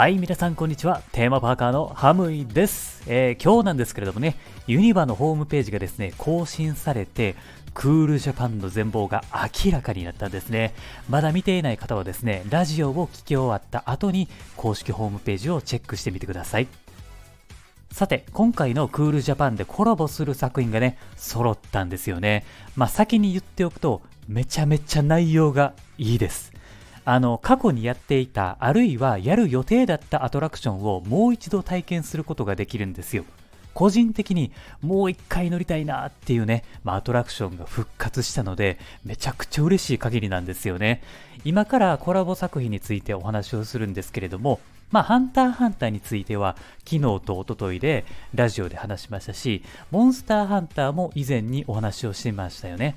はい、皆さんこんにちは。テーマパーカーのハムイです、えー、今日なんですけれどもね、ユニバのホームページがですね、更新されて、クールジャパンの全貌が明らかになったんですね。まだ見ていない方はですね、ラジオを聴き終わった後に公式ホームページをチェックしてみてください。さて、今回のクールジャパンでコラボする作品がね、揃ったんですよね。まあ先に言っておくと、めちゃめちゃ内容がいいです。あの過去にやっていたあるいはやる予定だったアトラクションをもう一度体験することができるんですよ個人的にもう一回乗りたいなっていうね、まあ、アトラクションが復活したのでめちゃくちゃ嬉しい限りなんですよね今からコラボ作品についてお話をするんですけれどもまあ、ハンターハンターについては昨日と一昨日でラジオで話しましたし、モンスターハンターも以前にお話をしてましたよね。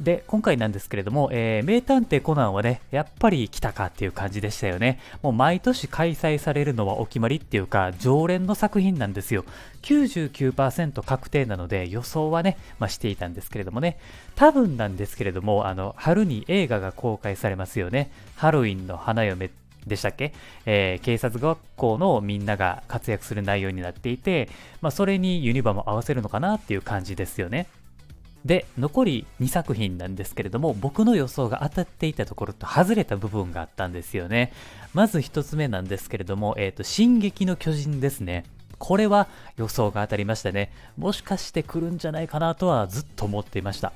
で、今回なんですけれども、えー、名探偵コナンはね、やっぱり来たかっていう感じでしたよね。もう毎年開催されるのはお決まりっていうか、常連の作品なんですよ。99%確定なので予想はね、まあ、していたんですけれどもね。多分なんですけれども、あの、春に映画が公開されますよね。ハロウィンの花嫁でしたっけ、えー、警察学校のみんなが活躍する内容になっていて、まあ、それにユニバも合わせるのかなっていう感じですよね。で、残り2作品なんですけれども、僕の予想が当たっていたところと外れた部分があったんですよね。まず1つ目なんですけれども、えっ、ー、と、進撃の巨人ですね。これは予想が当たりましたね。もしかして来るんじゃないかなとはずっと思っていました。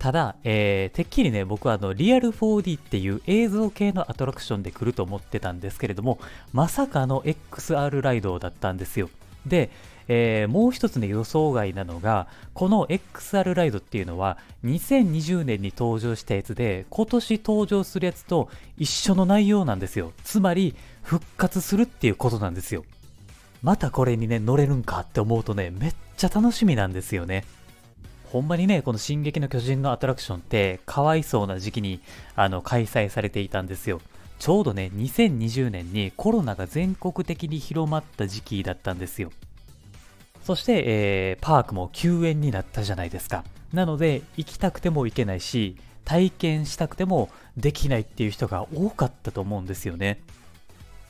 ただ、えー、てっきりね、僕はあの、リアル 4D っていう映像系のアトラクションで来ると思ってたんですけれども、まさかの XR ライドだったんですよ。で、えー、もう一つね予想外なのがこの XR ライドっていうのは2020年に登場したやつで今年登場するやつと一緒の内容なんですよつまり復活するっていうことなんですよまたこれにね乗れるんかって思うとねめっちゃ楽しみなんですよねほんまにね、この進撃の巨人のアトラクションって、かわいそうな時期にあの開催されていたんですよ。ちょうどね、2020年にコロナが全国的に広まった時期だったんですよ。そして、えー、パークも休園になったじゃないですか。なので、行きたくても行けないし、体験したくてもできないっていう人が多かったと思うんですよね。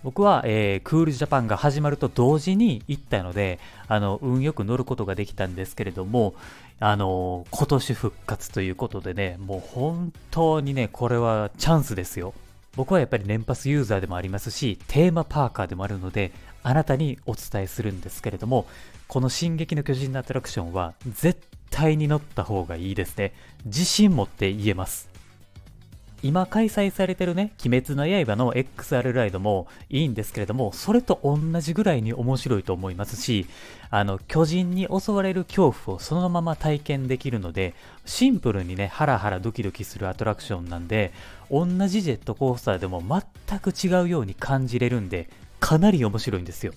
僕は、えー、クールジャパンが始まると同時に行ったので、あの、運よく乗ることができたんですけれども、あの、今年復活ということでね、もう本当にね、これはチャンスですよ。僕はやっぱり年パスユーザーでもありますし、テーマパーカーでもあるので、あなたにお伝えするんですけれども、この進撃の巨人のアトラクションは絶対に乗った方がいいですね。自信持って言えます。今開催されてるね、鬼滅の刃の XR ライドもいいんですけれども、それと同じぐらいに面白いと思いますし、あの、巨人に襲われる恐怖をそのまま体験できるので、シンプルにね、ハラハラドキドキするアトラクションなんで、同じジェットコースターでも全く違うように感じれるんで、かなり面白いんですよ。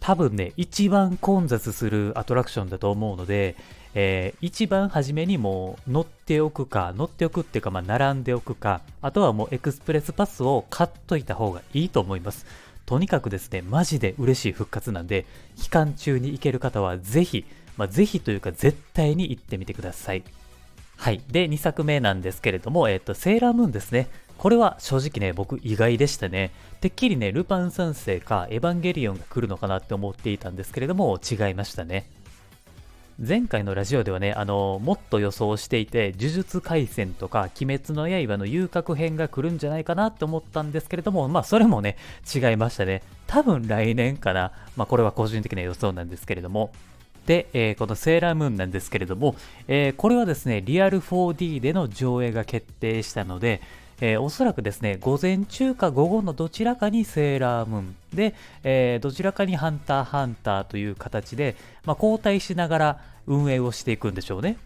多分ね、一番混雑するアトラクションだと思うので、えー、一番初めにもう乗っておくか、乗っておくっていうか、まあ、並んでおくか、あとはもうエクスプレスパスを買っといた方がいいと思います。とにかくですね、マジで嬉しい復活なんで、期間中に行ける方はぜひ、まあ、ぜひというか絶対に行ってみてください。はい。で、2作目なんですけれども、えっ、ー、と、セーラームーンですね。これは正直ね、僕意外でしたね。てっきりね、ルパン三世かエヴァンゲリオンが来るのかなって思っていたんですけれども、違いましたね。前回のラジオではね、あの、もっと予想していて、呪術廻戦とか、鬼滅の刃の遊郭編が来るんじゃないかなって思ったんですけれども、まあ、それもね、違いましたね。多分来年かな。まあ、これは個人的な予想なんですけれども。で、えー、このセーラームーンなんですけれども、えー、これはですね、リアル 4D での上映が決定したので、えー、おそらくですね、午前中か午後のどちらかにセーラームーンで、えー、どちらかにハンターハンターという形で、まあ、交代しながら運営をしていくんでしょうね。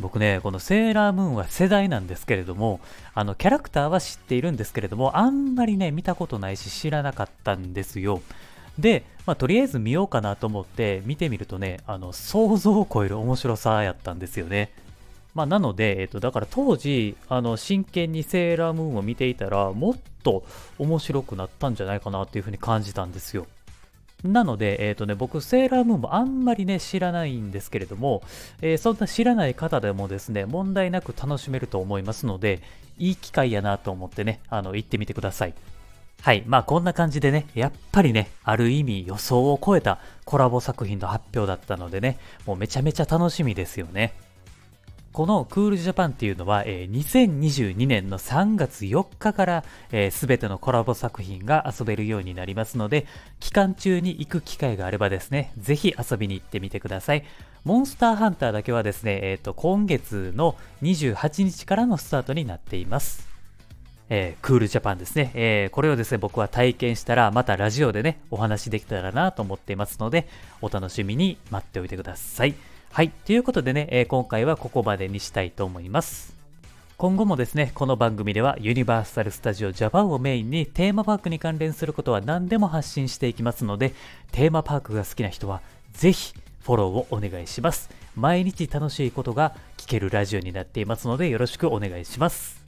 僕ね、このセーラームーンは世代なんですけれども、あの、キャラクターは知っているんですけれども、あんまりね、見たことないし知らなかったんですよ。で、まあ、とりあえず見ようかなと思って見てみるとね、あの、想像を超える面白さやったんですよね。まあ、なので、えっと、だから当時、あの、真剣にセーラームーンを見ていたら、もっと面白くなったんじゃないかなっていうふうに感じたんですよ。なので、えっ、ー、とね、僕、セーラームーンもあんまりね、知らないんですけれども、えー、そんな知らない方でもですね、問題なく楽しめると思いますので、いい機会やなと思ってね、あの、行ってみてください。はい。まあこんな感じでね、やっぱりね、ある意味予想を超えたコラボ作品の発表だったのでね、もうめちゃめちゃ楽しみですよね。このクールジャパンっていうのは、えー、2022年の3月4日から、えー、全てのコラボ作品が遊べるようになりますので、期間中に行く機会があればですね、ぜひ遊びに行ってみてください。モンスターハンターだけはですね、え、ー、と、今月の28日からのスタートになっています。えー、クールジャパンですね、えー、これをですね、僕は体験したら、またラジオでね、お話できたらなと思っていますので、お楽しみに待っておいてください。はい。ということでね、えー、今回はここまでにしたいと思います。今後もですね、この番組ではユニバーサル・スタジオ・ジャパンをメインにテーマパークに関連することは何でも発信していきますので、テーマパークが好きな人はぜひフォローをお願いします。毎日楽しいことが聞けるラジオになっていますのでよろしくお願いします。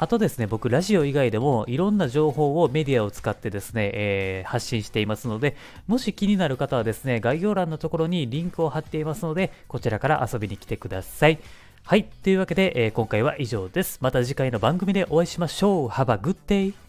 あとですね、僕、ラジオ以外でもいろんな情報をメディアを使ってですね、えー、発信していますので、もし気になる方はですね、概要欄のところにリンクを貼っていますので、こちらから遊びに来てください。はい。というわけで、えー、今回は以上です。また次回の番組でお会いしましょう。Have a good day!